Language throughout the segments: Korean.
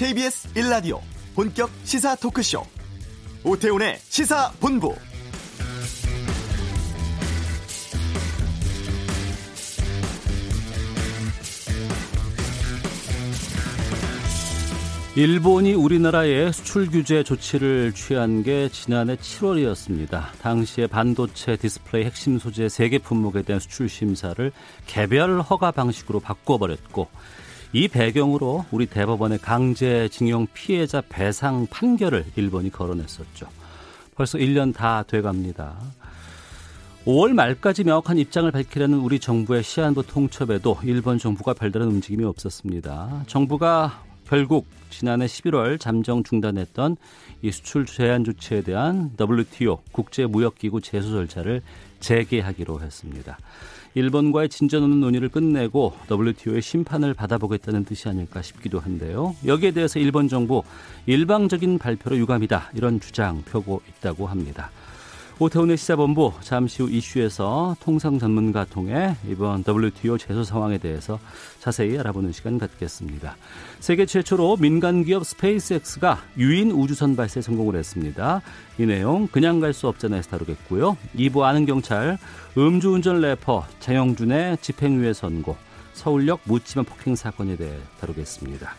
KBS 1라디오 본격 시사 토크쇼 오태훈의 시사본부 일본이 우리나라에 수출 규제 조치를 취한 게 지난해 7월이었습니다. 당시에 반도체 디스플레이 핵심 소재 3개 품목에 대한 수출 심사를 개별 허가 방식으로 바꿔버렸고 이 배경으로 우리 대법원의 강제징용 피해자 배상 판결을 일본이 거론했었죠. 벌써 1년 다 돼갑니다. 5월 말까지 명확한 입장을 밝히려는 우리 정부의 시한부 통첩에도 일본 정부가 별다른 움직임이 없었습니다. 정부가 결국 지난해 11월 잠정 중단했던 이 수출 제한 조치에 대한 WTO 국제무역기구 제소 절차를 재개하기로 했습니다. 일본과의 진전 없는 논의를 끝내고 WTO의 심판을 받아보겠다는 뜻이 아닐까 싶기도 한데요. 여기에 대해서 일본 정부 일방적인 발표로 유감이다 이런 주장 펴고 있다고 합니다. 오태훈의 시사본부 잠시 후 이슈에서 통상 전문가 통해 이번 WTO 제소 상황에 대해서 자세히 알아보는 시간 갖겠습니다. 세계 최초로 민간 기업 스페이스X가 유인 우주선 발사에 성공을 했습니다. 이 내용 그냥 갈 수 없잖아요 다루겠고요. 2부 아는 경찰 음주운전 래퍼 장용준의 집행유예 선고 서울역 묻지마 폭행 사건에 대해 다루겠습니다.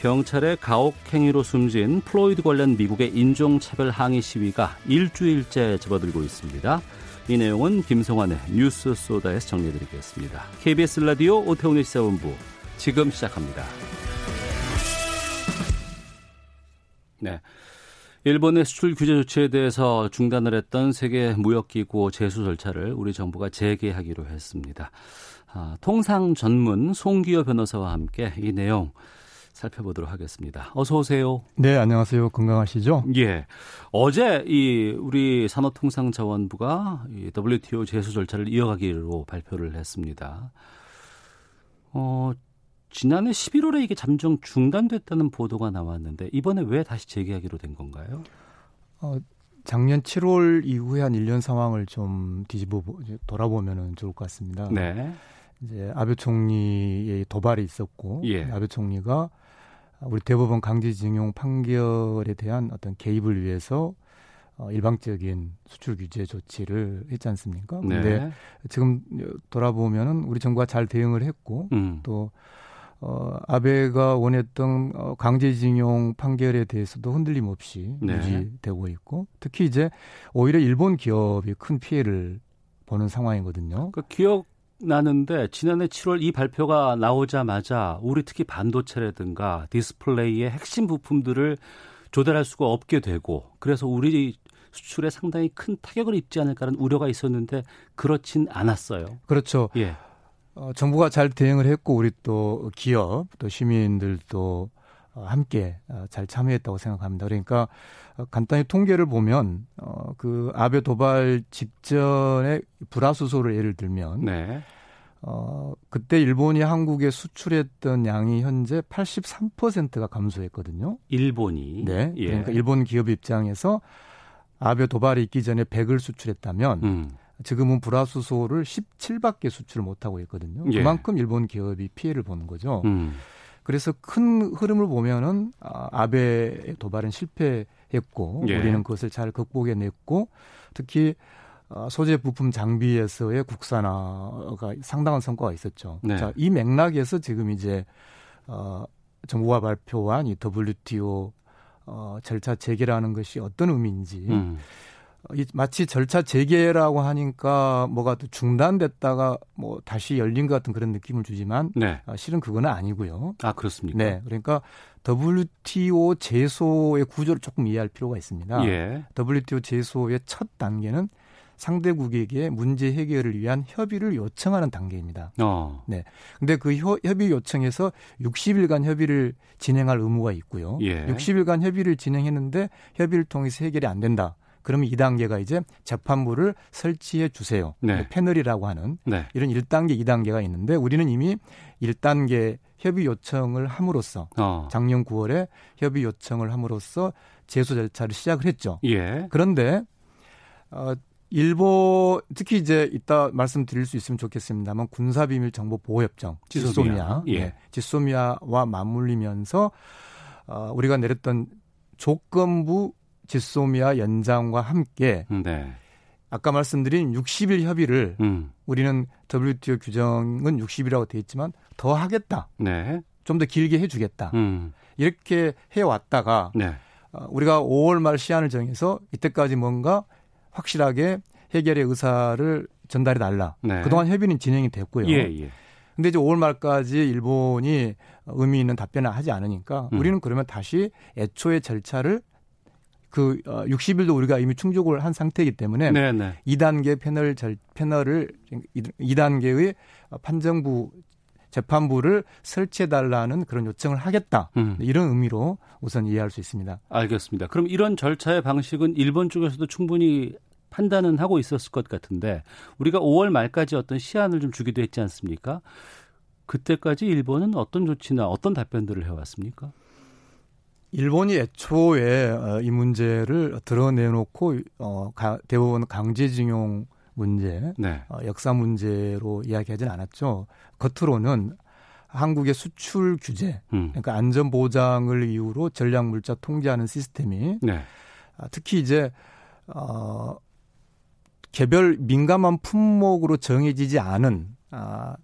경찰의 가혹 행위로 숨진 플로이드 관련 미국의 인종차별 항의 시위가 일주일째 접어들고 있습니다. 이 내용은 김성환의 뉴스 소다에서 정리해드리겠습니다. KBS 라디오 오태훈의 시사본부 지금 시작합니다. 네. 일본의 수출 규제 조치에 대해서 중단을 했던 세계 무역기구 제소 절차를 우리 정부가 재개하기로 했습니다. 아, 통상 전문 송기호 변호사와 함께 이 내용 살펴보도록 하겠습니다. 어서 오세요. 네, 안녕하세요. 건강하시죠? 예. 어제 이 우리 산업통상자원부가 이 WTO 제소 절차를 이어가기로 발표를 했습니다. 어, 지난해 11월에 이게 잠정 중단됐다는 보도가 나왔는데 이번에 왜 다시 재개하기로 된 건가요? 어, 작년 7월 이후에 한 1년 상황을 좀 뒤집어 돌아보면 좋을 것 같습니다. 네. 이제 아베 총리의 도발이 있었고 예. 아베 총리가 우리 대법원 강제징용 판결에 대한 어떤 개입을 위해서 어, 일방적인 수출 규제 조치를 했지 않습니까? 네. 근데 지금 돌아보면은 우리 정부가 잘 대응을 했고 음. 또 어, 아베가 원했던 어, 강제징용 판결에 대해서도 흔들림 없이 네. 유지되고 있고 특히 이제 오히려 일본 기업이 큰 피해를 보는 상황이거든요. 그 기억 나는데 지난해 7월 이 발표가 나오자마자 우리 특히 반도체라든가 디스플레이의 핵심 부품들을 조달할 수가 없게 되고 그래서 우리 수출에 상당히 큰 타격을 입지 않을까라는 우려가 있었는데 그렇진 않았어요. 그렇죠. 예. 어, 정부가 잘 대응을 했고 우리 또 기업 또 시민들도 어, 함께 어, 잘 참여했다고 생각합니다. 그러니까 어, 간단히 통계를 보면 어, 그 아베 도발 직전에 불화수소를 예를 들면 네. 어, 그때 일본이 한국에 수출했던 양이 현재 83%가 감소했거든요. 일본이 네. 예. 그러니까 일본 기업 입장에서 아베 도발이 있기 전에 100을 수출했다면 음. 지금은 불화수소를 17밖에 수출을 못하고 있거든요. 예. 그만큼 일본 기업이 피해를 보는 거죠. 음. 그래서 큰 흐름을 보면은 아, 아베의 도발은 실패했고 예. 우리는 그것을 잘 극복해냈고 특히 어, 소재 부품 장비에서의 국산화가 상당한 성과가 있었죠. 네. 자, 이 맥락에서 지금 이제 어, 정부가 발표한 이 WTO 어, 절차 재개라는 것이 어떤 의미인지 음. 이, 마치 절차 재개라고 하니까 뭐가 또 중단됐다가 뭐 다시 열린 것 같은 그런 느낌을 주지만 네. 아, 실은 그거는 아니고요. 아 그렇습니까? 네, 그러니까 WTO 제소의 구조를 조금 이해할 필요가 있습니다. 예. WTO 제소의 첫 단계는 상대국에게 문제 해결을 위한 협의를 요청하는 단계입니다. 어. 네. 근데 그 협, 협의 요청에서 60일간 협의를 진행할 의무가 있고요. 예. 60일간 협의를 진행했는데 협의를 통해서 해결이 안 된다. 그러면 2단계가 이제 재판부를 설치해 주세요. 네. 패널이라고 하는 네. 이런 1단계, 2단계가 있는데 우리는 이미 1단계 협의 요청을 함으로써 어. 작년 9월에 협의 요청을 함으로써 제소 절차를 시작을 했죠. 예. 그런데 어 일본 특히 이제 이따 말씀드릴 수 있으면 좋겠습니다만 군사비밀 정보 보호 협정 지소미아. 지소미아 예. 네, 지소미아와 맞물리면서 어, 우리가 내렸던 조건부 지소미아 연장과 함께 네. 아까 말씀드린 60일 협의를 음. 우리는 WTO 규정은 60이라고 돼 있지만 더 하겠다. 네. 좀 더 길게 해주겠다. 음. 이렇게 해왔다가 네. 어, 우리가 5월 말 시한을 정해서 이때까지 뭔가 확실하게 해결의 의사를 전달해 달라. 네. 그동안 협의는 진행이 됐고요. 예, 예. 근데 이제 5월 말까지 일본이 의미 있는 답변을 하지 않으니까 음. 우리는 그러면 다시 애초의 절차를 그 어, 60일도 우리가 이미 충족을 한 상태이기 때문에 네, 네. 2단계 패널 절, 패널을 2단계의 판정부 재판부를 설치해 달라는 그런 요청을 하겠다. 음. 이런 의미로 우선 이해할 수 있습니다. 알겠습니다. 그럼 이런 절차의 방식은 일본 쪽에서도 충분히 판단은 하고 있었을 것 같은데 우리가 5월 말까지 어떤 시한을 좀 주기도 했지 않습니까? 그때까지 일본은 어떤 조치나 어떤 답변들을 해왔습니까? 일본이 애초에 어, 이 문제를 드러내놓고 어, 가, 대법원 강제징용 문제, 네. 어, 역사 문제로 이야기하진 않았죠. 겉으로는 한국의 수출 규제, 음. 그러니까 안전 보장을 이유로 전략 물자 통제하는 시스템이 네. 아, 특히 이제 어, 개별 민감한 품목으로 정해지지 않은 아,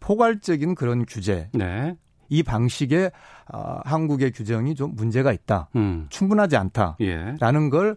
포괄적인 그런 규제, 네. 이 방식에 아, 한국의 규정이 좀 문제가 있다, 음. 충분하지 않다. 예. 라는 걸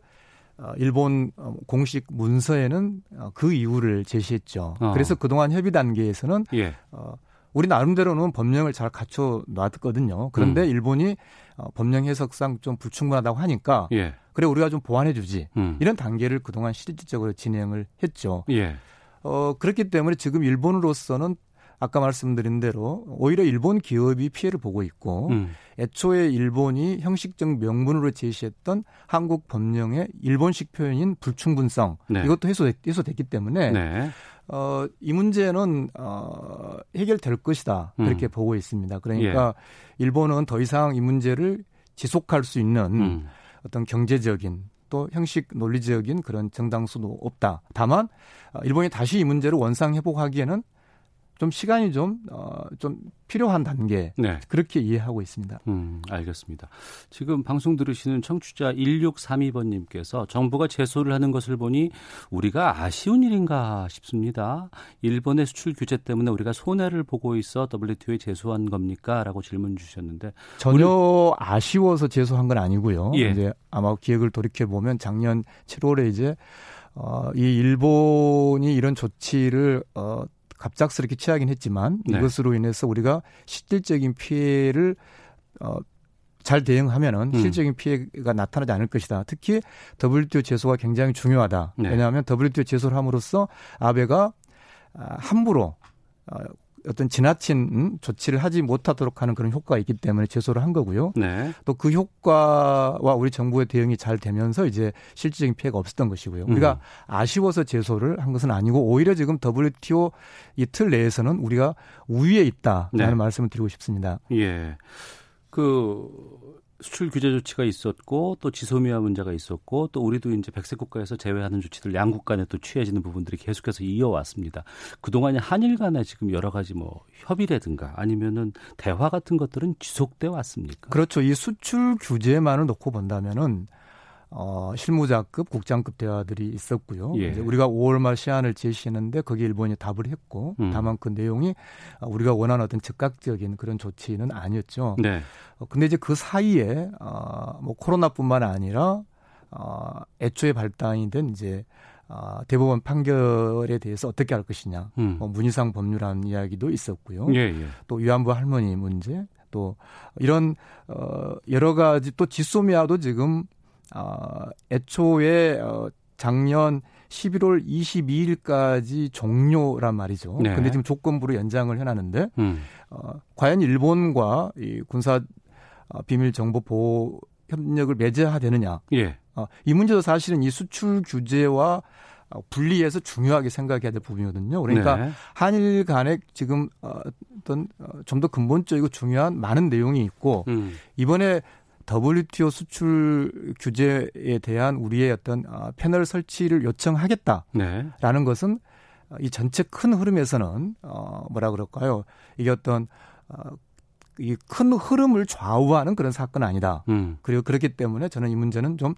어, 일본 어, 공식 문서에는 어, 그 이유를 제시했죠. 어. 그래서 그동안 협의 단계에서는 예. 어, 우리 나름대로는 법령을 잘 갖춰 놨거든요. 그런데 음. 일본이 어, 법령 해석상 좀 불충분하다고 하니까 예. 그래 우리가 좀 보완해 주지. 음. 이런 단계를 그동안 실질적으로 진행을 했죠. 예. 어, 그렇기 때문에 지금 일본으로서는 아까 말씀드린 대로 오히려 일본 기업이 피해를 보고 있고 음. 애초에 일본이 형식적 명분으로 제시했던 한국 법령의 일본식 표현인 불충분성 네. 이것도 해소, 해소됐기 때문에 네. 어, 이 문제는 어, 해결될 것이다 그렇게 음. 보고 있습니다. 그러니까 일본은 더 이상 이 문제를 지속할 수 있는 음. 어떤 경제적인 또 형식 논리적인 그런 정당수도 없다. 다만 어, 일본이 다시 이 문제를 원상 회복하기에는 좀 시간이 좀, 어, 좀 필요한 단계. 네. 그렇게 이해하고 있습니다. 음, 알겠습니다. 지금 방송 들으시는 청취자 1632번님께서 정부가 제소를 하는 것을 보니 우리가 아쉬운 일인가 싶습니다. 일본의 수출 규제 때문에 우리가 손해를 보고 있어 WTO에 제소한 겁니까? 라고 질문 주셨는데. 전혀 아쉬워서 제소한 건 아니고요. 예. 이제 아마 기억을 돌이켜 보면 작년 7월에 이제 어, 이 일본이 이런 조치를 어, 갑작스럽게 취하긴 했지만 네. 이것으로 인해서 우리가 실질적인 피해를 어, 잘 대응하면은 음. 실질적인 피해가 나타나지 않을 것이다. 특히 WTO 제소가 굉장히 중요하다. 네. 왜냐하면 WTO 제소를 함으로써 아베가 아, 함부로 어, 어떤 지나친 음, 조치를 하지 못하도록 하는 그런 효과가 있기 때문에 제소를 한 거고요. 네. 또그 효과와 우리 정부의 대응이 잘 되면서 이제 실질적인 피해가 없었던 것이고요. 우리가 음. 아쉬워서 제소를 한 것은 아니고 오히려 지금 WTO 이 틀 내에서는 우리가 우위에 있다라는 네. 말씀을 드리고 싶습니다. 예. 그 수출 규제 조치가 있었고 또 지소미아 문제가 있었고 또 우리도 이제 백색 국가에서 제외하는 조치들 양국 간에 또 취해지는 부분들이 계속해서 이어왔습니다. 그동안에 한일 간에 지금 여러 가지 뭐 협의라든가 아니면은 대화 같은 것들은 지속돼 왔습니까? 그렇죠. 이 수출 규제만을 놓고 본다면은 어, 실무자급, 국장급 대화들이 있었고요. 예. 이제 우리가 5월 말 시한을 제시했는데 거기에 일본이 답을 했고 음. 다만 그 내용이 어, 우리가 원하는 어떤 즉각적인 그런 조치는 아니었죠. 네. 어, 근데 이제 그 사이에 어, 뭐 코로나뿐만 아니라 어, 애초에 발단이 된 이제 어, 대법원 판결에 대해서 어떻게 할 것이냐, 음. 뭐 문희상 법률안 이야기도 있었고요. 예, 예. 또 위안부 할머니 문제, 또 이런 어, 여러 가지 또 지소미아도 지금 어, 애초에 어, 작년 11월 22일까지 종료란 말이죠. 네. 근데 지금 조건부로 연장을 해놨는데 음. 어, 과연 일본과 이 군사 어, 비밀 정보 보호 협력을 맺어야 되느냐. 예. 어, 이 문제도 사실은 이 수출 규제와 어, 분리해서 중요하게 생각해야 될 부분이거든요. 그러니까 네. 한일 간에 지금 어, 어떤 좀 더 근본적이고 중요한 많은 내용이 있고 음. 이번에 WTO 수출 규제에 대한 우리의 어떤 어, 패널 설치를 요청하겠다라는 네. 것은 어, 이 전체 큰 흐름에서는 어 뭐라 그럴까요? 이게 어떤 어 이 큰 흐름을 좌우하는 그런 사건 아니다. 음. 그리고 그렇기 때문에 저는 이 문제는 좀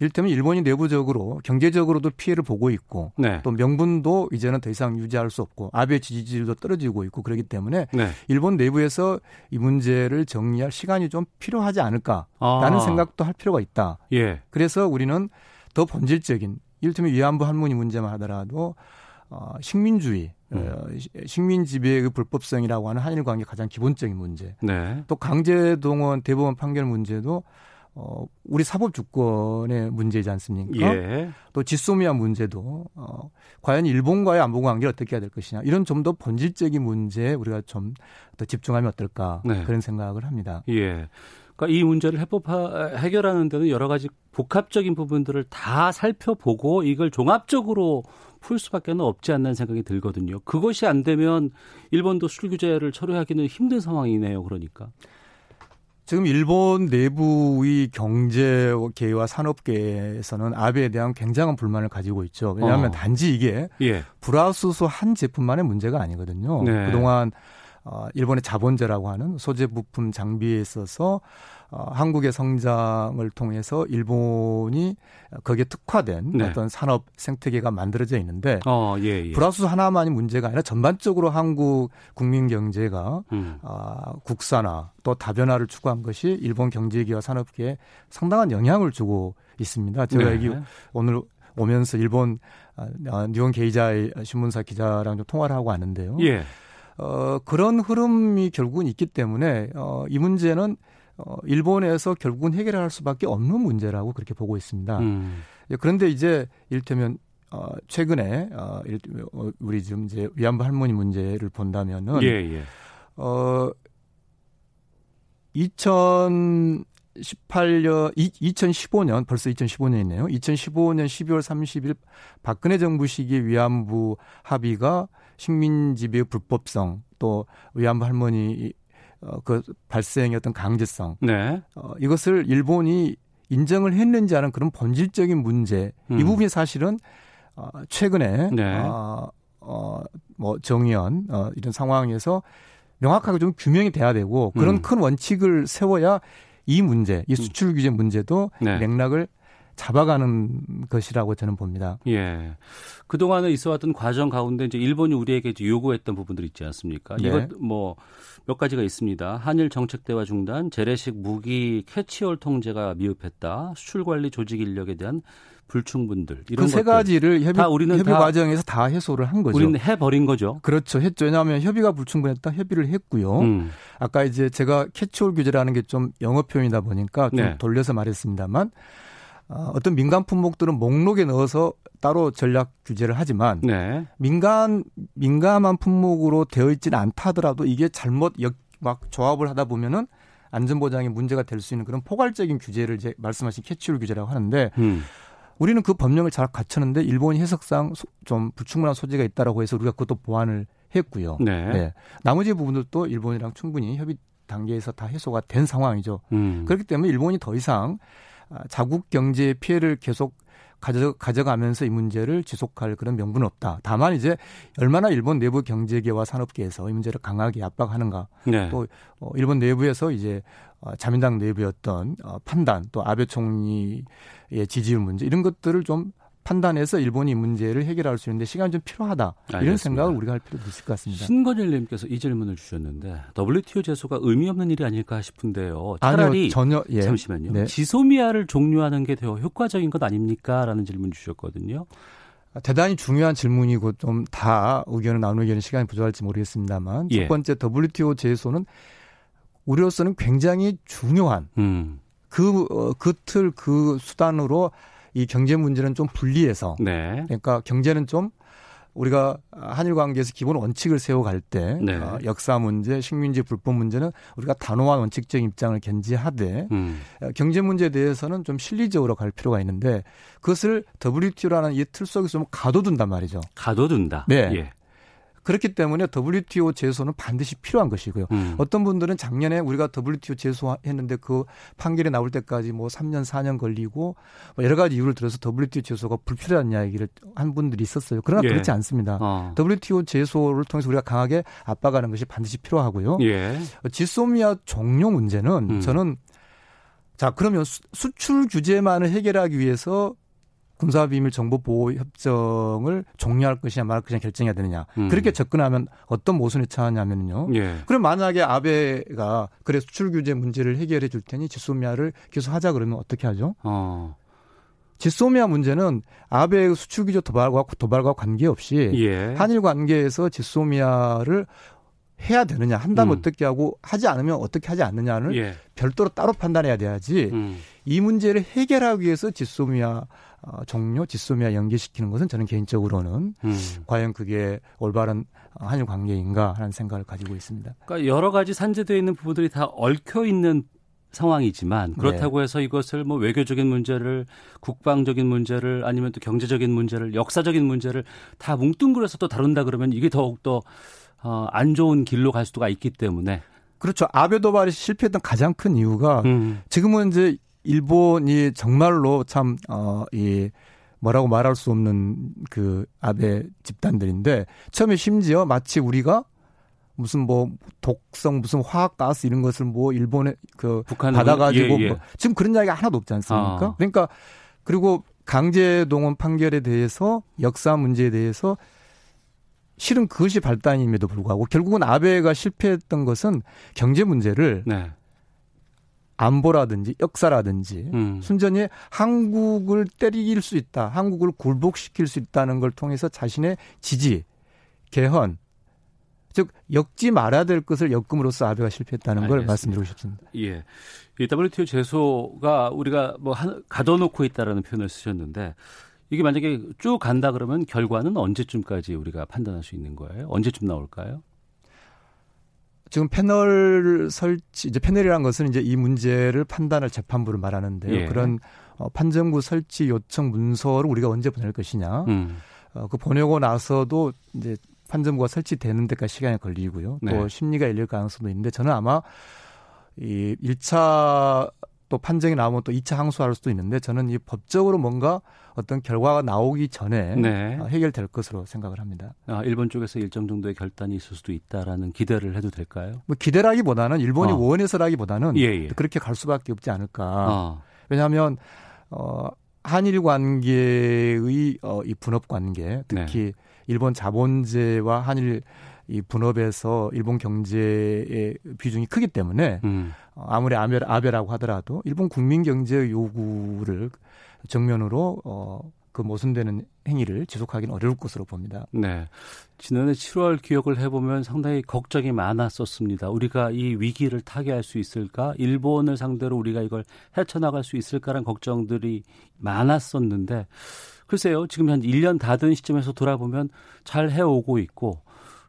일테면 일본이 내부적으로 경제적으로도 피해를 보고 있고 네. 또 명분도 이제는 더 이상 유지할 수 없고 아베 지지율도 떨어지고 있고 그렇기 때문에 네. 일본 내부에서 이 문제를 정리할 시간이 좀 필요하지 않을까라는 아. 생각도 할 필요가 있다. 예. 그래서 우리는 더 본질적인 이를테면 위안부 할머니 문제만 하더라도 어, 식민주의, 음. 어, 시- 식민 지배의 그 불법성이라고 하는 한일 관계 가장 기본적인 문제. 네. 또 강제동원 대법원 판결 문제도 어, 우리 사법 주권의 문제이지 않습니까? 예. 또 지소미아 문제도 어, 과연 일본과의 안보 관계를 어떻게 해야 될 것이냐 이런 좀 더 본질적인 문제에 우리가 좀 더 집중하면 어떨까 네. 그런 생각을 합니다. 예. 그러니까 이 문제를 해법화 해결하는 데는 여러 가지 복합적인 부분들을 다 살펴보고 이걸 종합적으로 풀 수밖에 는 없지 않는 생각이 들거든요. 그것이 안 되면 일본도 수출 규제를 철회하기는 힘든 상황이네요. 그러니까. 지금 일본 내부의 경제계와 산업계에서는 아베에 대한 굉장한 불만을 가지고 있죠. 왜냐하면 어. 단지 이게 예. 불화수소 한 제품만의 문제가 아니거든요. 네. 그동안 어, 일본의 자본제라고 하는 소재 부품 장비에 있어서 어, 한국의 성장을 통해서 일본이 거기에 특화된 네. 어떤 산업 생태계가 만들어져 있는데 어, 예, 예. 불화수소 하나만이 문제가 아니라 전반적으로 한국 국민 경제가 음. 아, 국산화 또 다변화를 추구한 것이 일본 경제계와 산업계에 상당한 영향을 주고 있습니다. 제가 네. 여기 오늘 오면서 일본 아, 뉴욕 게이자의 신문사 기자랑 좀 통화를 하고 왔는데요. 예. 어, 그런 흐름이 결국은 있기 때문에 어, 이 문제는 어, 일본에서 결국은 해결할 수밖에 없는 문제라고 그렇게 보고 있습니다. 음. 예, 그런데 이제 이를테면 어, 최근에 어, 일- 어, 우리 지금 이제 위안부 할머니 문제를 본다면은 예, 예. 어 2018년 2015년 벌써 2015년이네요. 2015년 12월 30일 박근혜 정부 시기 위안부 합의가 식민 지배의 불법성 또 위안부 할머니 어, 그 발생의 어떤 강제성 네. 어, 이것을 일본이 인정을 했는지 하는 그런 본질적인 문제 음. 이 부분이 사실은 어, 최근에 네. 어, 어, 뭐 정의연 어, 이런 상황에서 명확하게 좀 규명이 돼야 되고 그런 음. 큰 원칙을 세워야 이 문제, 이 수출 규제 문제도 네. 맥락을 잡아가는 것이라고 저는 봅니다. 예. 그동안에 있어왔던 과정 가운데 이제 일본이 우리에게 이제 요구했던 부분들 있지 않습니까? 네. 이것 뭐 몇 가지가 있습니다. 한일 정책 대화 중단, 재래식 무기 캐치홀 통제가 미흡했다. 수출 관리 조직 인력에 대한 불충분들 이런 그세 것들. 가지를 협의, 다 우리는 협의 다- 과정에서 다 해소를 한 거죠. 우리는 해버린 거죠. 그렇죠. 했죠. 왜냐하면 협의가 불충분했다. 협의를 했고요. 음. 아까 이제 제가 캐치홀 규제라는 게 좀 영어 표현이다 보니까 좀 네. 돌려서 말했습니다만 어, 어떤 민간 품목들은 목록에 넣어서 따로 전략 규제를 하지만 네. 민간 민감한 품목으로 되어 있지는 않다 하더라도 이게 잘못 역, 막 조합을 하다 보면은 안전 보장에 문제가 될 수 있는 그런 포괄적인 규제를 이제 말씀하신 캐치홀 규제라고 하는데 음. 우리는 그 법령을 잘 갖췄는데 일본이 해석상 소- 좀 불충분한 소지가 있다라고 해서 우리가 그것도 보완을 했고요. 네. 나머지 부분들도 일본이랑 충분히 협의 단계에서 다 해소가 된 상황이죠. 음. 그렇기 때문에 일본이 더 이상 아, 자국 경제의 피해를 계속 가져, 가져가 면서 이 문제를 지속할 그런 명분은 없다. 다만 이제 얼마나 일본 내부 경제계와 산업계에서 이 문제를 강하게 압박하는가. 네. 또 어, 일본 내부에서 이제 어, 자민당 어떤 어, 판단 또 아베 총리의 지지율 문제 이런 것들을 좀 판단해서 일본이 이 문제를 해결할 수 있는데 시간이 좀 필요하다. 이런 알겠습니다. 생각을 우리가 할 필요도 있을 것 같습니다. 신건일 님께서 이 질문을 주셨는데 WTO 제소가 의미 없는 일이 아닐까 싶은데요. 차라리 아니요, 전혀 예. 잠시만요. 네. 지소미아를 종료하는 게 더 효과적인 것 아닙니까?라는 질문 주셨거든요. 대단히 중요한 질문이고 좀 다 의견을 나누기에는 시간이 부족할지 모르겠습니다만 예. 첫 번째 WTO 제소는 우리로서는 굉장히 중요한 음. 그, 어, 그 틀, 그 수단으로 이 경제 문제는 좀 분리해서 네. 그러니까 경제는 좀 우리가 한일 관계에서 기본 원칙을 세워갈 때 네. 어, 역사 문제, 식민지 불법 문제는 우리가 단호한 원칙적인 입장을 견지하되 음. 어, 경제 문제에 대해서는 좀 실리적으로 갈 필요가 있는데 그것을 WTO라는 이 틀 속에서 좀 가둬둔단 말이죠. 가둬둔다. 네. 예. 그렇기 때문에 WTO 제소는 반드시 필요한 것이고요. 음. 어떤 분들은 작년에 우리가 WTO 제소했는데 그 판결이 나올 때까지 뭐 3년 4년 걸리고 뭐 여러 가지 이유를 들어서 WTO 제소가 불필요한 이야기를 한 분들이 있었어요. 그러나 예. 그렇지 않습니다. 어. WTO 제소를 통해서 우리가 강하게 압박하는 것이 반드시 필요하고요. 예. 지소미아 종료 문제는 음. 저는 자 그러면 수, 수출 규제만을 해결하기 위해서 군사비밀 정보 보호 협정을 종료할 것이냐 말 것이냐 결정해야 되느냐. 음. 그렇게 접근하면 어떤 모순에 처하냐면요. 예. 그럼 만약에 아베가 그래 수출 규제 문제를 해결해 줄 테니 지소미아를 계속 하자 그러면 어떻게 하죠? 어. 지소미아 문제는 아베의 수출 규제 도발과 도발과 관계없이 예. 한일 관계에서 지소미아를 해야 되느냐 한다면 음. 어떻게 하고 하지 않으면 어떻게 하지 않느냐를 예. 별도로 따로 판단해야 돼야지 음. 이 문제를 해결하기 위해서 지소미아 어, 종료, 지소미아 연기시키는 것은 저는 개인적으로는 음. 과연 그게 올바른 한일 관계인가 하는 생각을 가지고 있습니다. 그러니까 여러 가지 산재되어 있는 부분들이 다 얽혀 있는 상황이지만 그렇다고 네. 해서 이것을 뭐 외교적인 문제를 국방적인 문제를 아니면 또 경제적인 문제를 역사적인 문제를 다 뭉뚱그려서 또 다룬다 그러면 이게 더욱 더 어, 안 좋은 길로 갈 수가 있기 때문에 그렇죠. 아베 도발이 실패했던 가장 큰 이유가 음. 지금은 이제 일본이 정말로 참, 어, 이, 뭐라고 말할 수 없는 그 아베 집단들인데 처음에 심지어 마치 우리가 무슨 뭐 독성 무슨 화학 가스 이런 것을 뭐 일본에 그 받아가지고 예, 예. 뭐 지금 그런 이야기가 하나도 없지 않습니까? 아. 그러니까 그리고 강제동원 판결에 대해서 역사 문제에 대해서 실은 그것이 발단임에도 불구하고 결국은 아베가 실패했던 것은 경제 문제를 네. 안보라든지 역사라든지 음. 순전히 한국을 때리길 수 있다. 한국을 굴복시킬 수 있다는 걸 통해서 자신의 지지, 개헌, 즉 엮지 말아야 될 것을 엮음으로써 아베가 실패했다는 알겠습니다. 걸 말씀드리고 싶습니다. 예. 이 WTO 제소가 우리가 뭐 한, 가둬놓고 있다라는 표현을 쓰셨는데 이게 만약에 쭉 간다 그러면 결과는 언제쯤까지 우리가 판단할 수 있는 거예요? 언제쯤 나올까요? 지금 패널 설치 이제 패널이란 것은 이제 이 문제를 판단할 재판부를 말하는데요. 예. 그런 어, 판정부 설치 요청 문서를 우리가 언제 보낼 것이냐. 음. 어, 그 보내고 나서도 이제 판정부가 설치되는 데까지 시간이 걸리고요. 네. 또 심리가 열릴 가능성도 있는데 저는 아마 이 1차 또 판정이 나오면 또 2차 항소할 수도 있는데 저는 이 법적으로 뭔가 어떤 결과가 나오기 전에 네. 어, 해결될 것으로 생각을 합니다. 아, 일본 쪽에서 일정 정도의 결단이 있을 수도 있다라는 기대를 해도 될까요? 뭐 기대라기보다는 일본이 어. 원해서라기보다는 예, 예. 그렇게 갈 수밖에 없지 않을까. 어. 왜냐하면 어 한일 관계의 어, 이 분업 관계 특히 네. 일본 자본제와 한일 이 분업에서 일본 경제의 비중이 크기 때문에 음. 어, 아무리 아베, 아베라고 하더라도 일본 국민 경제 요구를 정면으로 어, 그 모순되는 행위를 지속하기는 어려울 것으로 봅니다. 네. 지난해 7월 기억을 해보면 상당히 걱정이 많았었습니다. 우리가 이 위기를 타개할 수 있을까? 일본을 상대로 우리가 이걸 헤쳐나갈 수 있을까라는 걱정들이 많았었는데 글쎄요. 지금 한 1년 다 된 시점에서 돌아보면 잘 해오고 있고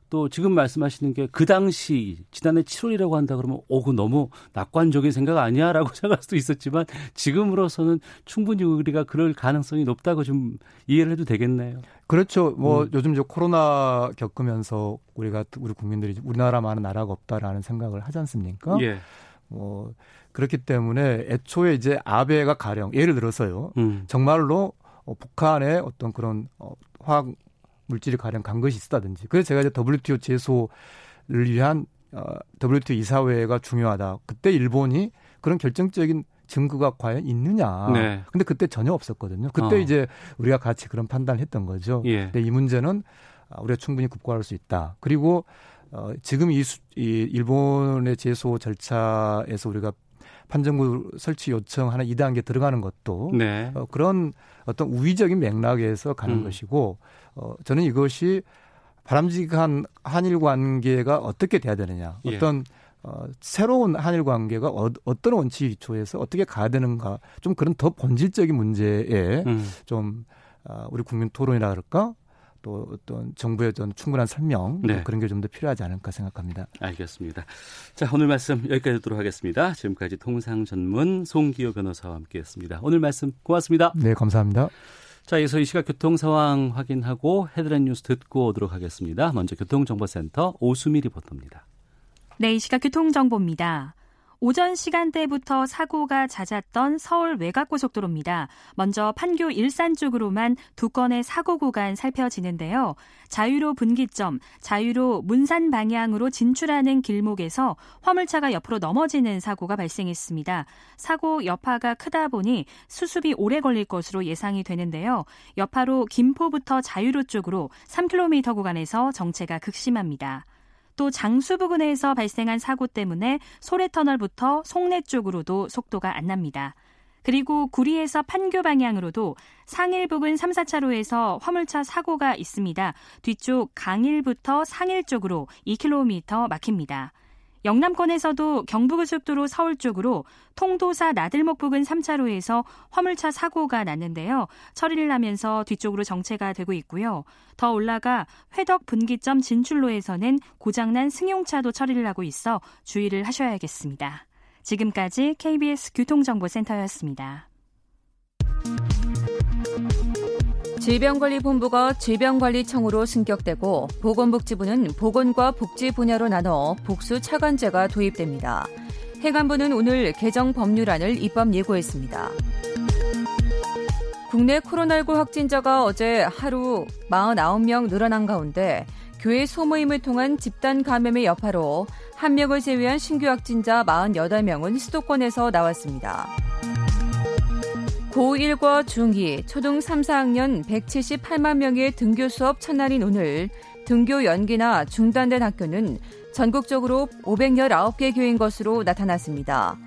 또 지금 말씀하시는 게 그 당시 지난해 7월이라고 한다 그러면 오그 너무 낙관적인 생각 아니야라고 생각할 수도 있었지만 지금으로서는 충분히 우리가 그럴 가능성이 높다고 좀 이해를 해도 되겠네요. 그렇죠. 뭐 음. 요즘 저 코로나 겪으면서 우리가 우리 국민들이 우리나라만은 나라가 없다라는 생각을 하지 않습니까? 예. 뭐 그렇기 때문에 애초에 이제 아베가 가령 예를 들어서요. 음. 정말로 어, 북한의 어떤 그런 어, 화학 물질이 가령 간 것이 있다든지. 그래서 제가 이제 WTO 제소를 위한 어, WTO 이사회가 중요하다. 그때 일본이 그런 결정적인 증거가 과연 있느냐. 네. 근데 그때 전혀 없었거든요. 그때 어. 이제 우리가 같이 그런 판단을 했던 거죠. 예. 근데 이 문제는 아, 우리가 충분히 국고할 수 있다. 그리고 어, 지금 이, 수, 이 일본의 제소 절차에서 우리가 판정부 설치 요청하는 2단계 들어가는 것도 네. 어, 그런 어떤 우위적인 맥락에서 가는 음. 것이고 어, 저는 이것이 바람직한 한일 관계가 어떻게 돼야 되느냐. 예. 어떤 어, 새로운 한일 관계가 어, 어떤 원칙 기초에서 어떻게 가야 되는가. 좀 그런 더 본질적인 문제에 음. 좀 어, 우리 국민 토론이라 그럴까? 또 어떤 정부의 어떤 충분한 설명 네. 그런 게 좀 더 필요하지 않을까 생각합니다. 알겠습니다. 자 오늘 말씀 여기까지 듣도록 하겠습니다. 지금까지 통상 전문 송기호 변호사와 함께했습니다. 오늘 말씀 고맙습니다. 네 감사합니다. 자, 이어서 이 시각 교통 상황 확인하고 헤드라인 뉴스 듣고 오도록 하겠습니다. 먼저 교통정보센터 오수미 리포터입니다. 네, 이 시각 교통정보입니다. 오전 시간대부터 사고가 잦았던 서울 외곽고속도로입니다. 먼저 판교 일산 쪽으로만 두 건의 사고 구간 살펴지는데요. 자유로 분기점, 자유로 문산 방향으로 진출하는 길목에서 화물차가 옆으로 넘어지는 사고가 발생했습니다. 사고 여파가 크다 보니 수습이 오래 걸릴 것으로 예상이 되는데요. 여파로 김포부터 자유로 쪽으로 3km 구간에서 정체가 극심합니다. 또 장수 부근에서 발생한 사고 때문에 소래터널부터 송내 쪽으로도 속도가 안 납니다. 그리고 구리에서 판교 방향으로도 상일 부근 3, 4차로에서 화물차 사고가 있습니다. 뒤쪽 강일부터 상일 쪽으로 2km 막힙니다. 영남권에서도 경부고속도로 서울 쪽으로 통도사 나들목 부근 3차로에서 화물차 사고가 났는데요. 처리를 하면서 뒤쪽으로 정체가 되고 있고요. 더 올라가 회덕 분기점 진출로에서는 고장난 승용차도 처리를 하고 있어 주의를 하셔야겠습니다. 지금까지 KBS 교통정보센터였습니다. 질병관리본부가 질병관리청으로 승격되고 보건복지부는 보건과 복지 분야로 나눠 복수 차관제가 도입됩니다. 해관부는 오늘 개정 법률안을 입법 예고했습니다. 국내 코로나19 확진자가 어제 하루 49명 늘어난 가운데 교회 소모임을 통한 집단 감염의 여파로 한 명을 제외한 신규 확진자 48명은 수도권에서 나왔습니다. 고1과 중2, 초등 3, 4학년 178만 명의 등교 수업 첫날인 오늘 등교 연기나 중단된 학교는 전국적으로 519개 교인 것으로 나타났습니다.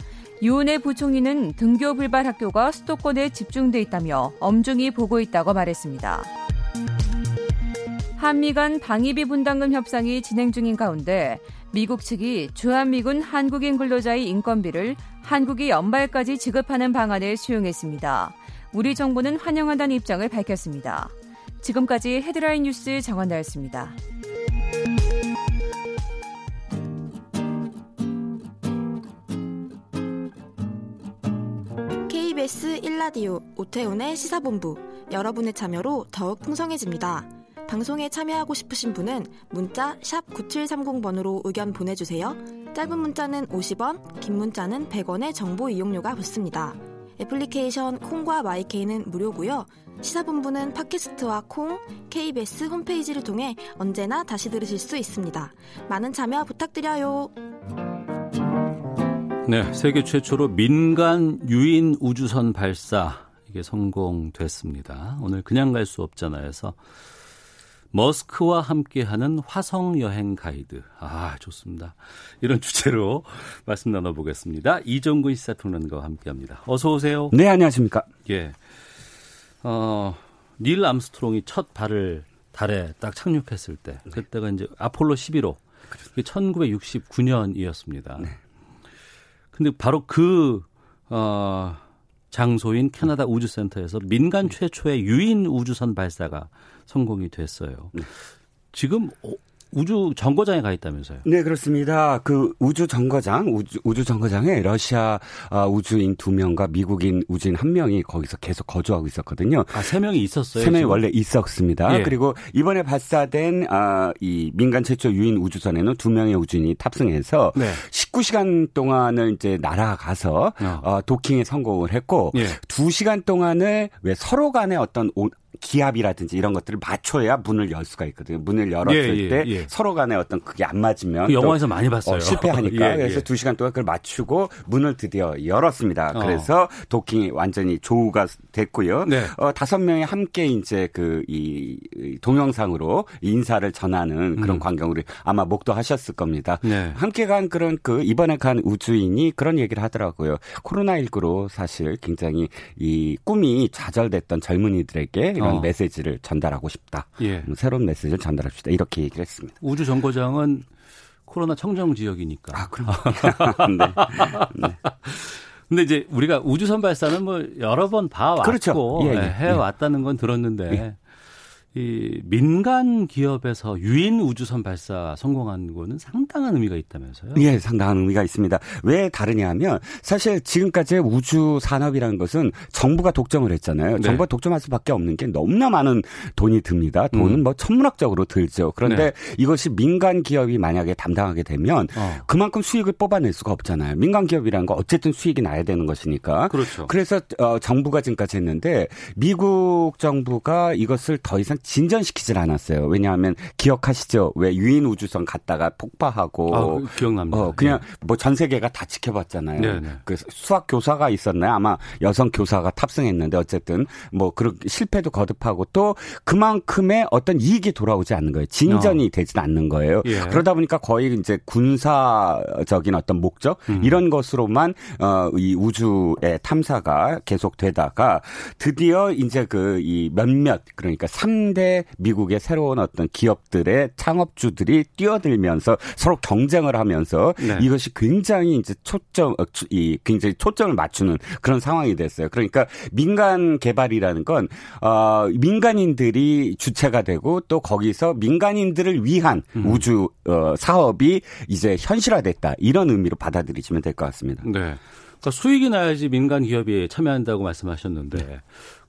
유은혜 부총리는 등교 불발 학교가 수도권에 집중돼 있다며 엄중히 보고 있다고 말했습니다. 한미 간 방위비 분담금 협상이 진행 중인 가운데 미국 측이 주한미군 한국인 근로자의 인건비를 한국이 연말까지 지급하는 방안을 수용했습니다. 우리 정부는 환영한다는 입장을 밝혔습니다. 지금까지 헤드라인 뉴스 정원나였습니다. KBS 1라디오 오태훈의 시사본부 여러분의 참여로 더욱 풍성해집니다. 방송에 참여하고 싶으신 분은 문자 9730번으로 의견 보내주세요. 짧은 문자는 50원, 긴 문자는 100원의 정보 이용료가 붙습니다. 애플리케이션 콩과 마이케이는 무료고요. 시사본부는 팟캐스트와 콩, KBS 홈페이지를 통해 언제나 다시 들으실 수 있습니다. 많은 참여 부탁드려요. 네, 세계 최초로 민간 유인 우주선 발사 이게 성공됐습니다. 오늘 그냥 갈 수 없잖아요. 해서 머스크와 함께하는 화성 여행 가이드. 아, 좋습니다. 이런 주제로 말씀 나눠보겠습니다. 이정근 시사평론가와 함께합니다. 어서 오세요. 네, 안녕하십니까. 예. 어, 닐 암스트롱이 첫 발을 달에 딱 착륙했을 때, 네. 그때가 이제 아폴로 11호. 그렇죠. 1969년이었습니다. 네. 근데 바로 그, 어, 장소인 케네디 우주센터에서 민간 최초의 유인 우주선 발사가 성공이 됐어요. 네. 지금 어, 우주 정거장에 가 있다면서요? 네, 그렇습니다. 그 우주 정거장, 우주, 우주 정거장에 러시아 아, 우주인 두 명과 미국인 우주인 한 명이 거기서 계속 거주하고 있었거든요. 아, 세 명이 있었어요? 세 명이 지금? 원래 있었습니다. 예. 그리고 이번에 발사된 아, 이 민간 최초 유인 우주선에는 두 명의 우주인이 탑승해서 네. 19시간 동안을 이제 날아가서 어. 어 도킹에 성공을 했고 예. 2시간 동안을 왜 서로 간에 어떤 기압이라든지 이런 것들을 맞춰야 문을 열 수가 있거든요. 문을 열었을 예, 예, 때 예. 서로 간에 어떤 그게 안 맞으면 그 영화에서 많이 봤어요. 어, 실패하니까 예, 그래서 예. 두 시간 동안 그걸 맞추고 문을 드디어 열었습니다. 어. 그래서 도킹이 완전히 조우가 됐고요. 네. 어, 다섯 명이 함께 이제 그 이 동영상으로 인사를 전하는 그런 음. 광경을 아마 목도하셨을 겁니다. 네. 함께 간 그런 그 이번에 간 우주인이 그런 얘기를 하더라고요. 코로나 19로 사실 굉장히 이 꿈이 좌절됐던 젊은이들에게 이런 어. 메시지를 전달하고 싶다. 예. 음, 새로운 메시지를 전달하고 싶다. 이렇게 얘기를 했습니다. 우주 정거장은 코로나 청정 지역이니까. 아, 그럼. 네. 네. 근데 이제 우리가 우주선 발사는 뭐 여러 번 봐왔고 그렇죠. 예, 예, 해 왔다는 건 들었는데 예. 이 민간 기업에서 유인 우주선 발사 성공한 거는 상당한 의미가 있다면서요? 예, 상당한 의미가 있습니다. 왜 다르냐 하면 사실 지금까지 우주 산업이라는 것은 정부가 독점을 했잖아요. 네. 정부가 독점할 수밖에 없는 게 너무나 많은 돈이 듭니다. 돈은 음. 뭐 천문학적으로 들죠. 그런데 네. 이것이 민간 기업이 만약에 담당하게 되면 어. 그만큼 수익을 뽑아낼 수가 없잖아요. 민간 기업이라는 거 어쨌든 수익이 나야 되는 것이니까. 그렇죠. 그래서 어, 정부가 지금까지 했는데 미국 정부가 이것을 더 이상 진전시키질 않았어요. 왜냐하면 기억하시죠? 왜 유인 우주선 갔다가 폭파하고 아, 그 기억납니다. 어, 그냥 네. 뭐전 세계가 다 지켜봤잖아요. 네네. 네. 그 수학 교사가 있었나요? 아마 여성 교사가 탑승했는데 어쨌든 뭐 그런 실패도 거듭하고 또 그만큼의 어떤 이익이 돌아오지 않는 거예요. 진전이 어. 되지 않는 거예요. 예. 그러다 보니까 거의 이제 군사적인 어떤 목적 음. 이런 것으로만 어, 이 우주의 탐사가 계속되다가 드디어 이제 그 이 몇몇 그러니까 3 3대 미국의 새로운 어떤 기업들의 창업주들이 뛰어들면서 서로 경쟁을 하면서 네. 이것이 굉장히 이제 초점 어, 이 굉장히 초점을 맞추는 그런 상황이 됐어요. 그러니까 민간 개발이라는 건 어, 민간인들이 주체가 되고 또 거기서 민간인들을 위한 음. 우주 어, 사업이 이제 현실화됐다 이런 의미로 받아들이시면 될 것 같습니다. 네. 그러니까 수익이 나야지 민간 기업이 참여한다고 말씀하셨는데 네.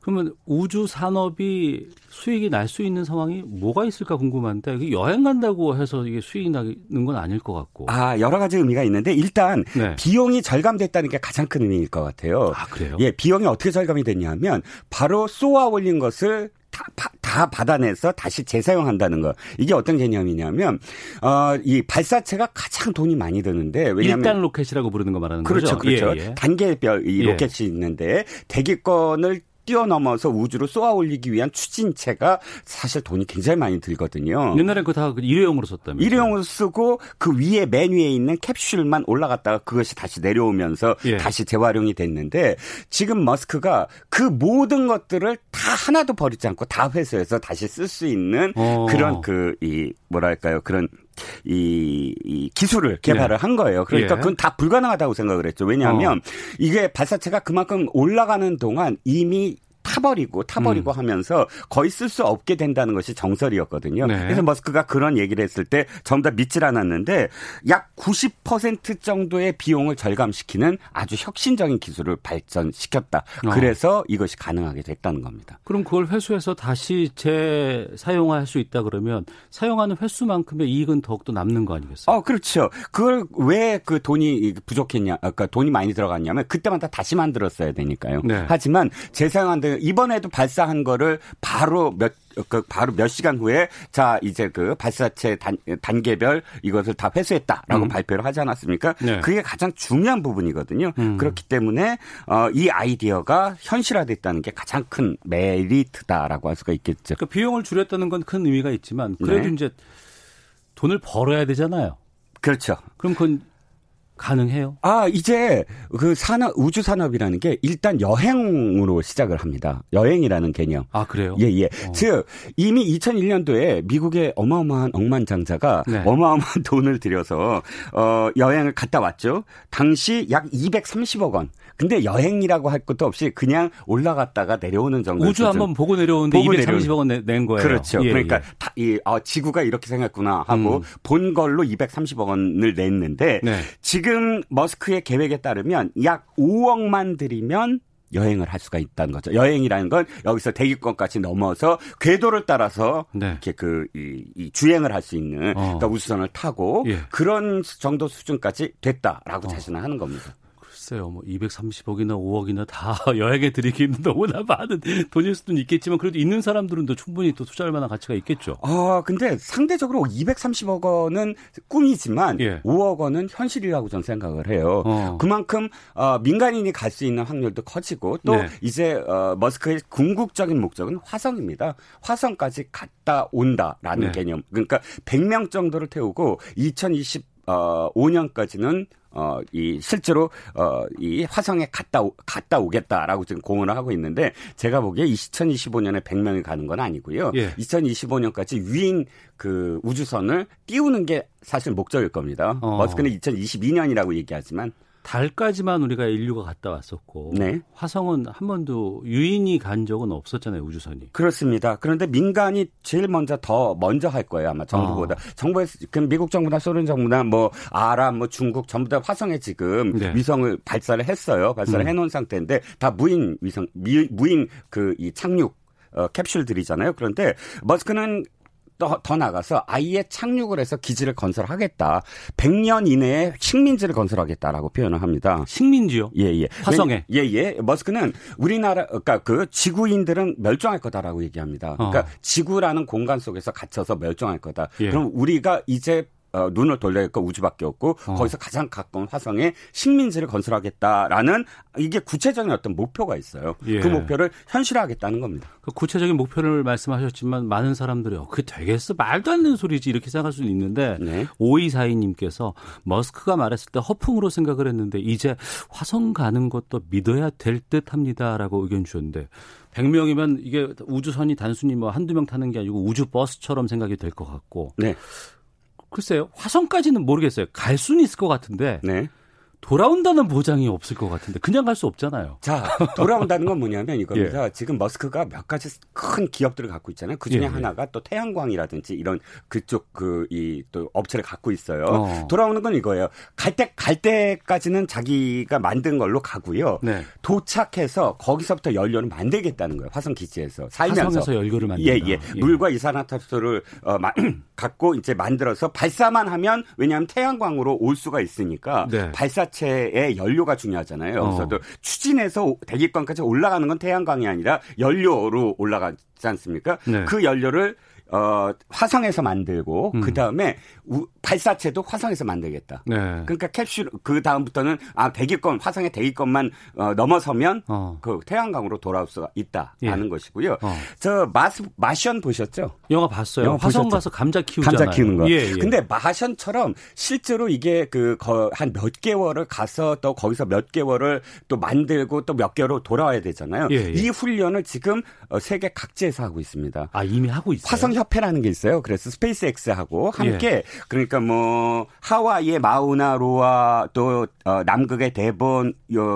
그러면 우주 산업이 수익이 날 수 있는 상황이 뭐가 있을까 궁금한데 여행 간다고 해서 이게 수익이 나는 건 아닐 것 같고. 아 여러 가지 의미가 있는데 일단 네. 비용이 절감됐다는 게 가장 큰 의미일 것 같아요. 아 그래요? 예, 비용이 어떻게 절감이 됐냐면 바로 쏘아 올린 것을 다, 다 받아내서 다시 재사용한다는 거. 이게 어떤 개념이냐면, 어, 이 발사체가 가장 돈이 많이 드는데, 왜냐면. 1단 로켓이라고 부르는 거 말하는 그렇죠, 거죠? 그렇죠. 그렇죠. 예, 예. 단계별 이 예. 로켓이 있는데, 대기권을 뛰어넘어서 우주로 쏘아 올리기 위한 추진체가 사실 돈이 굉장히 많이 들거든요. 옛날에 그다 그 일회용으로 썼다면 일회용으로 쓰고 그 위에 맨 위에 있는 캡슐만 올라갔다가 그것이 다시 내려오면서 예. 다시 재활용이 됐는데 지금 머스크가 그 모든 것들을 다 하나도 버리지 않고 다 회수해서 다시 쓸 수 있는 어. 그런 그 이 뭐랄까요 그런 이, 이 기술을 개발을 네. 한 거예요. 그러니까 예. 그건 다 불가능하다고 생각을 했죠. 왜냐하면 어. 이게 발사체가 그만큼 올라가는 동안 이미 타버리고 타버리고 음. 하면서 거의 쓸 수 없게 된다는 것이 정설이었거든요. 네. 그래서 머스크가 그런 얘기를 했을 때 전부 다 믿질 않았는데 약 90% 정도의 비용을 절감시키는 아주 혁신적인 기술을 발전시켰다. 어. 그래서 이것이 가능하게 됐다는 겁니다. 그럼 그걸 회수해서 다시 재사용할 수 있다 그러면 사용하는 횟수만큼의 이익은 더욱더 남는 거 아니겠어요? 어, 그렇죠. 그걸 왜 그 돈이 부족했냐, 그러니까 돈이 많이 들어갔냐면 그때마다 다시 만들었어야 되니까요. 네. 하지만 재사용한 데 이번에도 발사한 거를 바로 몇, 그 바로 몇 시간 후에 자 이제 그 발사체 단, 단계별 이것을 다 회수했다라고 음. 발표를 하지 않았습니까? 네. 그게 가장 중요한 부분이거든요. 음. 그렇기 때문에 어, 이 아이디어가 현실화됐다는 게 가장 큰 메리트다라고 할 수가 있겠죠. 그러니까 비용을 줄였다는 건 큰 의미가 있지만 그래도 네. 이제 돈을 벌어야 되잖아요. 그렇죠. 그럼 그건 가능해요? 아, 이제 그 산업, 우주 산업이라는 게 일단 여행으로 시작을 합니다. 여행이라는 개념. 아, 그래요? 예, 예. 어. 즉, 이미 2001년도에 미국의 어마어마한 억만장자가 네. 어마어마한 돈을 들여서, 어, 여행을 갔다 왔죠. 당시 약 230억 원. 근데 여행이라고 할 것도 없이 그냥 올라갔다가 내려오는 정도. 우주 한번 보고 내려오는데 보고 230억 원 낸 거예요. 그렇죠. 예, 그러니까 예. 다, 이, 어, 지구가 이렇게 생겼구나 하고 음. 본 걸로 230억 원을 냈는데 네. 지금 머스크의 계획에 따르면 약 5억만 들이면 여행을 할 수가 있다는 거죠. 여행이라는 건 여기서 대기권까지 넘어서 궤도를 따라서 네. 이렇게 그 이, 이 주행을 할 수 있는 어. 그러니까 우주선을 타고 예. 그런 정도 수준까지 됐다라고 어. 자신을 하는 겁니다. 글쎄요, 뭐 230억이나 5억이나 다 여행에 들이기는 너무나 많은 돈일 수도 있겠지만 그래도 있는 사람들은 또 충분히 또 투자할 만한 가치가 있겠죠. 아, 근데 상대적으로 230억 원은 꿈이지만 예. 5억 원은 현실이라고 저는 생각을 해요. 어. 그만큼 어, 민간인이 갈 수 있는 확률도 커지고 또 네. 이제 어, 머스크의 궁극적인 목적은 화성입니다. 화성까지 갔다 온다라는 네. 개념. 그러니까 100명 정도를 태우고 2020 어, 5년까지는 어, 이 실제로 어, 이 화성에 갔다 오, 갔다 오겠다라고 지금 공언을 하고 있는데 제가 보기에 2025년에 100명이 가는 건 아니고요. 예. 2025년까지 위인 그 우주선을 띄우는 게 사실 목적일 겁니다. 어. 머스크는 2022년이라고 얘기하지만 달까지만 우리가 인류가 갔다 왔었고 네. 화성은 한 번도 유인이 간 적은 없었잖아요 우주선이. 그렇습니다. 그런데 민간이 제일 먼저 더 먼저 할 거예요 아마 정부보다. 아. 정부에 그 미국 정부나 소련 정부나 뭐 아랍 뭐 중국 전부 다 화성에 지금 네. 위성을 발사를 했어요. 발사를 음. 해놓은 상태인데 다 무인 위성 미, 무인 그 이 착륙 어, 캡슐들이잖아요. 그런데 머스크는 더, 더 나가서 아예 착륙을 해서 기지를 건설하겠다. 100년 이내에 식민지를 건설하겠다라고 표현을 합니다. 식민지요? 예, 예. 화성에? 예, 예. 머스크는 우리나라, 그러니까 그 지구인들은 멸종할 거다라고 얘기합니다. 그러니까 어. 지구라는 공간 속에서 갇혀서 멸종할 거다. 예. 그럼 우리가 이제 어, 눈을 돌려야 할거 우주밖에 없고 어. 거기서 가장 가까운 화성에 식민지를 건설하겠다라는 이게 구체적인 어떤 목표가 있어요. 예. 그 목표를 현실화하겠다는 겁니다. 그 구체적인 목표를 말씀하셨지만 많은 사람들이 어, 그게 되겠어 말도 안 되는 소리지 이렇게 생각할 수는 있는데 네. 오이사이님께서 머스크가 말했을 때 허풍으로 생각을 했는데 이제 화성 가는 것도 믿어야 될 듯합니다라고 의견 주셨는데 100명이면 이게 우주선이 단순히 뭐 한두 명 타는 게 아니고 우주 버스처럼 생각이 될 것 같고 네. 글쎄요. 화성까지는 모르겠어요. 갈 수는 있을 것 같은데. 네. 돌아온다는 보장이 없을 것 같은데 그냥 갈 수 없잖아요. 자, 돌아온다는 건 뭐냐면 이겁니다. 예. 지금 머스크가 몇 가지 큰 기업들을 갖고 있잖아요. 그 중에 예. 하나가 또 태양광이라든지 이런 그쪽 그 이 또 업체를 갖고 있어요. 어. 돌아오는 건 이거예요. 갈때갈 때까지는 자기가 만든 걸로 가고요. 네. 도착해서 거기서부터 연료를 만들겠다는 거예요. 화성 기지에서 살면서 화성에서 연료를 만든다. 예, 예. 예. 물과 이산화탄소를 어, 마, 갖고 이제 만들어서 발사만 하면 왜냐하면 태양광으로 올 수가 있으니까 네. 발사 자체의 연료가 중요하잖아요. 어. 그래서 추진해서 대기권까지 올라가는 건 태양광이 아니라 연료로 올라가지 않습니까? 네. 그 연료를 어, 화성에서 만들고 음. 그 다음에 발사체도 화성에서 만들겠다. 네. 그러니까 캡슐 그 다음부터는 아 대기권 화성의 대기권만 어, 넘어서면 어. 그 태양광으로 돌아올 수가 있다라는 예. 것이고요. 어. 저 마스 마션 보셨죠? 영화 봤어요. 영화 화성 보셨죠? 가서 감자 키우잖아요. 감자 키우는 거. 예, 예. 근데 마션처럼 실제로 이게 그 한 몇 개월을 가서 또 거기서 몇 개월을 또 만들고 또 몇 개월을 돌아와야 되잖아요. 예, 예. 이 훈련을 지금 어, 세계 각지에서 하고 있습니다. 아 이미 하고 있어요. 화성 협회라는 게 있어요. 그래서 스페이스X하고 함께 예. 그러니까 뭐 하와이의 마우나로와 또 어, 남극의 대본,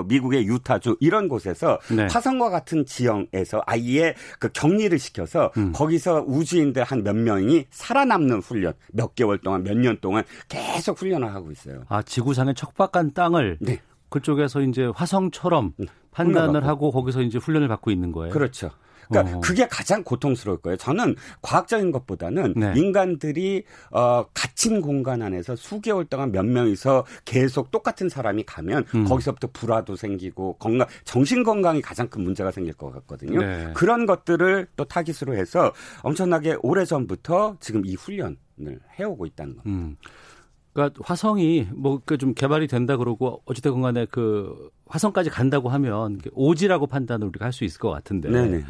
미국의 유타주 이런 곳에서 네. 화성과 같은 지형에서 아예 그 격리를 시켜서 음. 거기서 우주인들 한 몇 명이 살아남는 훈련 몇 개월 동안 몇 년 동안 계속 훈련을 하고 있어요. 아 지구상의 척박한 땅을 네. 그쪽에서 이제 화성처럼 음, 판단을 하고 거기서 이제 훈련을 받고 있는 거예요. 그렇죠. 그러니까 어. 그게 가장 고통스러울 거예요. 저는 과학적인 것보다는 네. 인간들이 어 갇힌 공간 안에서 수개월 동안 몇 명이서 계속 똑같은 사람이 가면 음. 거기서부터 불화도 생기고 건강 정신 건강이 가장 큰 문제가 생길 것 같거든요. 네. 그런 것들을 또 타깃으로 해서 엄청나게 오래 전부터 지금 이 훈련을 해오고 있다는 겁니다. 음. 그러니까 화성이 뭐좀 그 개발이 된다 그러고 어찌됐건 간에 그 화성까지 간다고 하면 오지라고 판단을 우리가 할 수 있을 것 같은데 네네.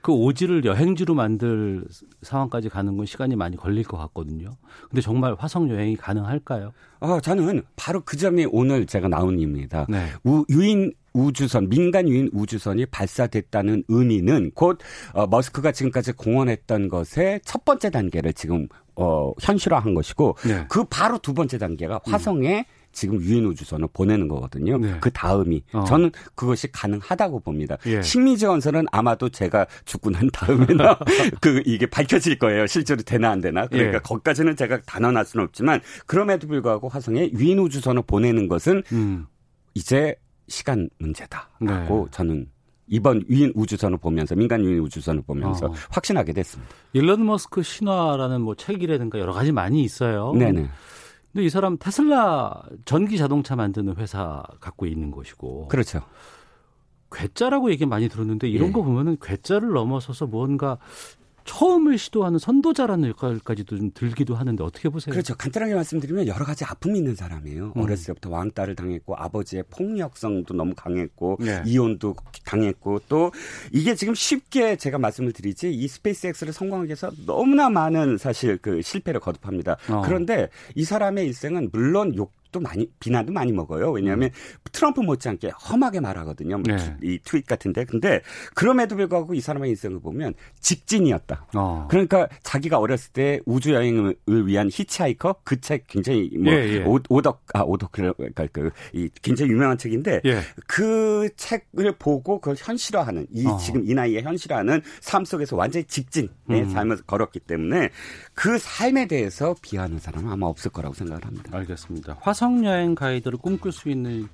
그 오지를 여행지로 만들 상황까지 가는 건 시간이 많이 걸릴 것 같거든요. 근데 정말 화성 여행이 가능할까요? 어, 저는 바로 그 점이 오늘 제가 나온 이유입니다. 네. 우, 유인 우주선 민간 유인 우주선이 발사됐다는 의미는 곧 어, 머스크가 지금까지 공언했던 것의 첫 번째 단계를 지금 어, 현실화한 것이고 네. 그 바로 두 번째 단계가 화성에 음. 지금 유인 우주선을 보내는 거거든요. 네. 그 다음이 어. 저는 그것이 가능하다고 봅니다. 예. 식민지 건설은 아마도 제가 죽고 난 다음에나 그 이게 밝혀질 거예요. 실제로 되나 안 되나. 그러니까 예. 거기까지는 제가 단언할 수는 없지만 그럼에도 불구하고 화성에 유인 우주선을 보내는 것은 음. 이제 시간 문제다라고 네. 저는 이번 유인 우주선을 보면서 민간 유인 우주선을 보면서 어. 확신하게 됐습니다. 일론 머스크 신화라는 뭐 책이라든가 여러 가지 많이 있어요. 네네. 근데 이 사람 테슬라 전기 자동차 만드는 회사 갖고 있는 것이고. 그렇죠. 괴짜라고 얘기 많이 들었는데 이런 예. 거 보면은 괴짜를 넘어서서 뭔가 처음을 시도하는 선도자라는 역할까지도 좀 들기도 하는데 어떻게 보세요? 그렇죠. 간단하게 말씀드리면 여러 가지 아픔이 있는 사람이에요. 음. 어렸을 때부터 왕따를 당했고 아버지의 폭력성도 너무 강했고 네. 이혼도 당했고 또 이게 지금 쉽게 제가 말씀을 드리지 이 스페이스X를 성공하기 위해서 너무나 많은 사실 그 실패를 거듭합니다. 어. 그런데 이 사람의 일생은 물론 욕 또 많이 비난도 많이 먹어요. 왜냐하면 음. 트럼프 못지않게 험하게 말하거든요. 뭐 네. 이 트윗 같은데. 근데 그럼에도 불구하고 이 사람의 인생을 보면 직진이었다. 어. 그러니까 자기가 어렸을 때 우주 여행을 위한 히치하이커 그 책 굉장히 뭐 예, 예. 오, 덕 아 오덕 그러니까 그 이 굉장히 유명한 책인데 예. 그 책을 보고 그걸 현실화하는 이 어. 지금 이 나이에 현실화하는 삶 속에서 완전히 직진의 음. 삶을 걸었기 때문에 그 삶에 대해서 비하하는 사람은 아마 없을 거라고 생각을 합니다. 알겠습니다. 화성 여행 가이드를 꿈꿀 수 있는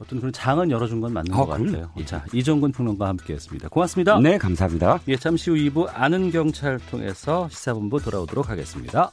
어떤 그런 장은 열어준 건 맞는 어, 것 같아요. 예. 자, 이정근 평론가와 함께했습니다. 고맙습니다. 네, 감사합니다. 예, 잠시 후 2부 아는 경찰 통해서 시사본부 돌아오도록 하겠습니다.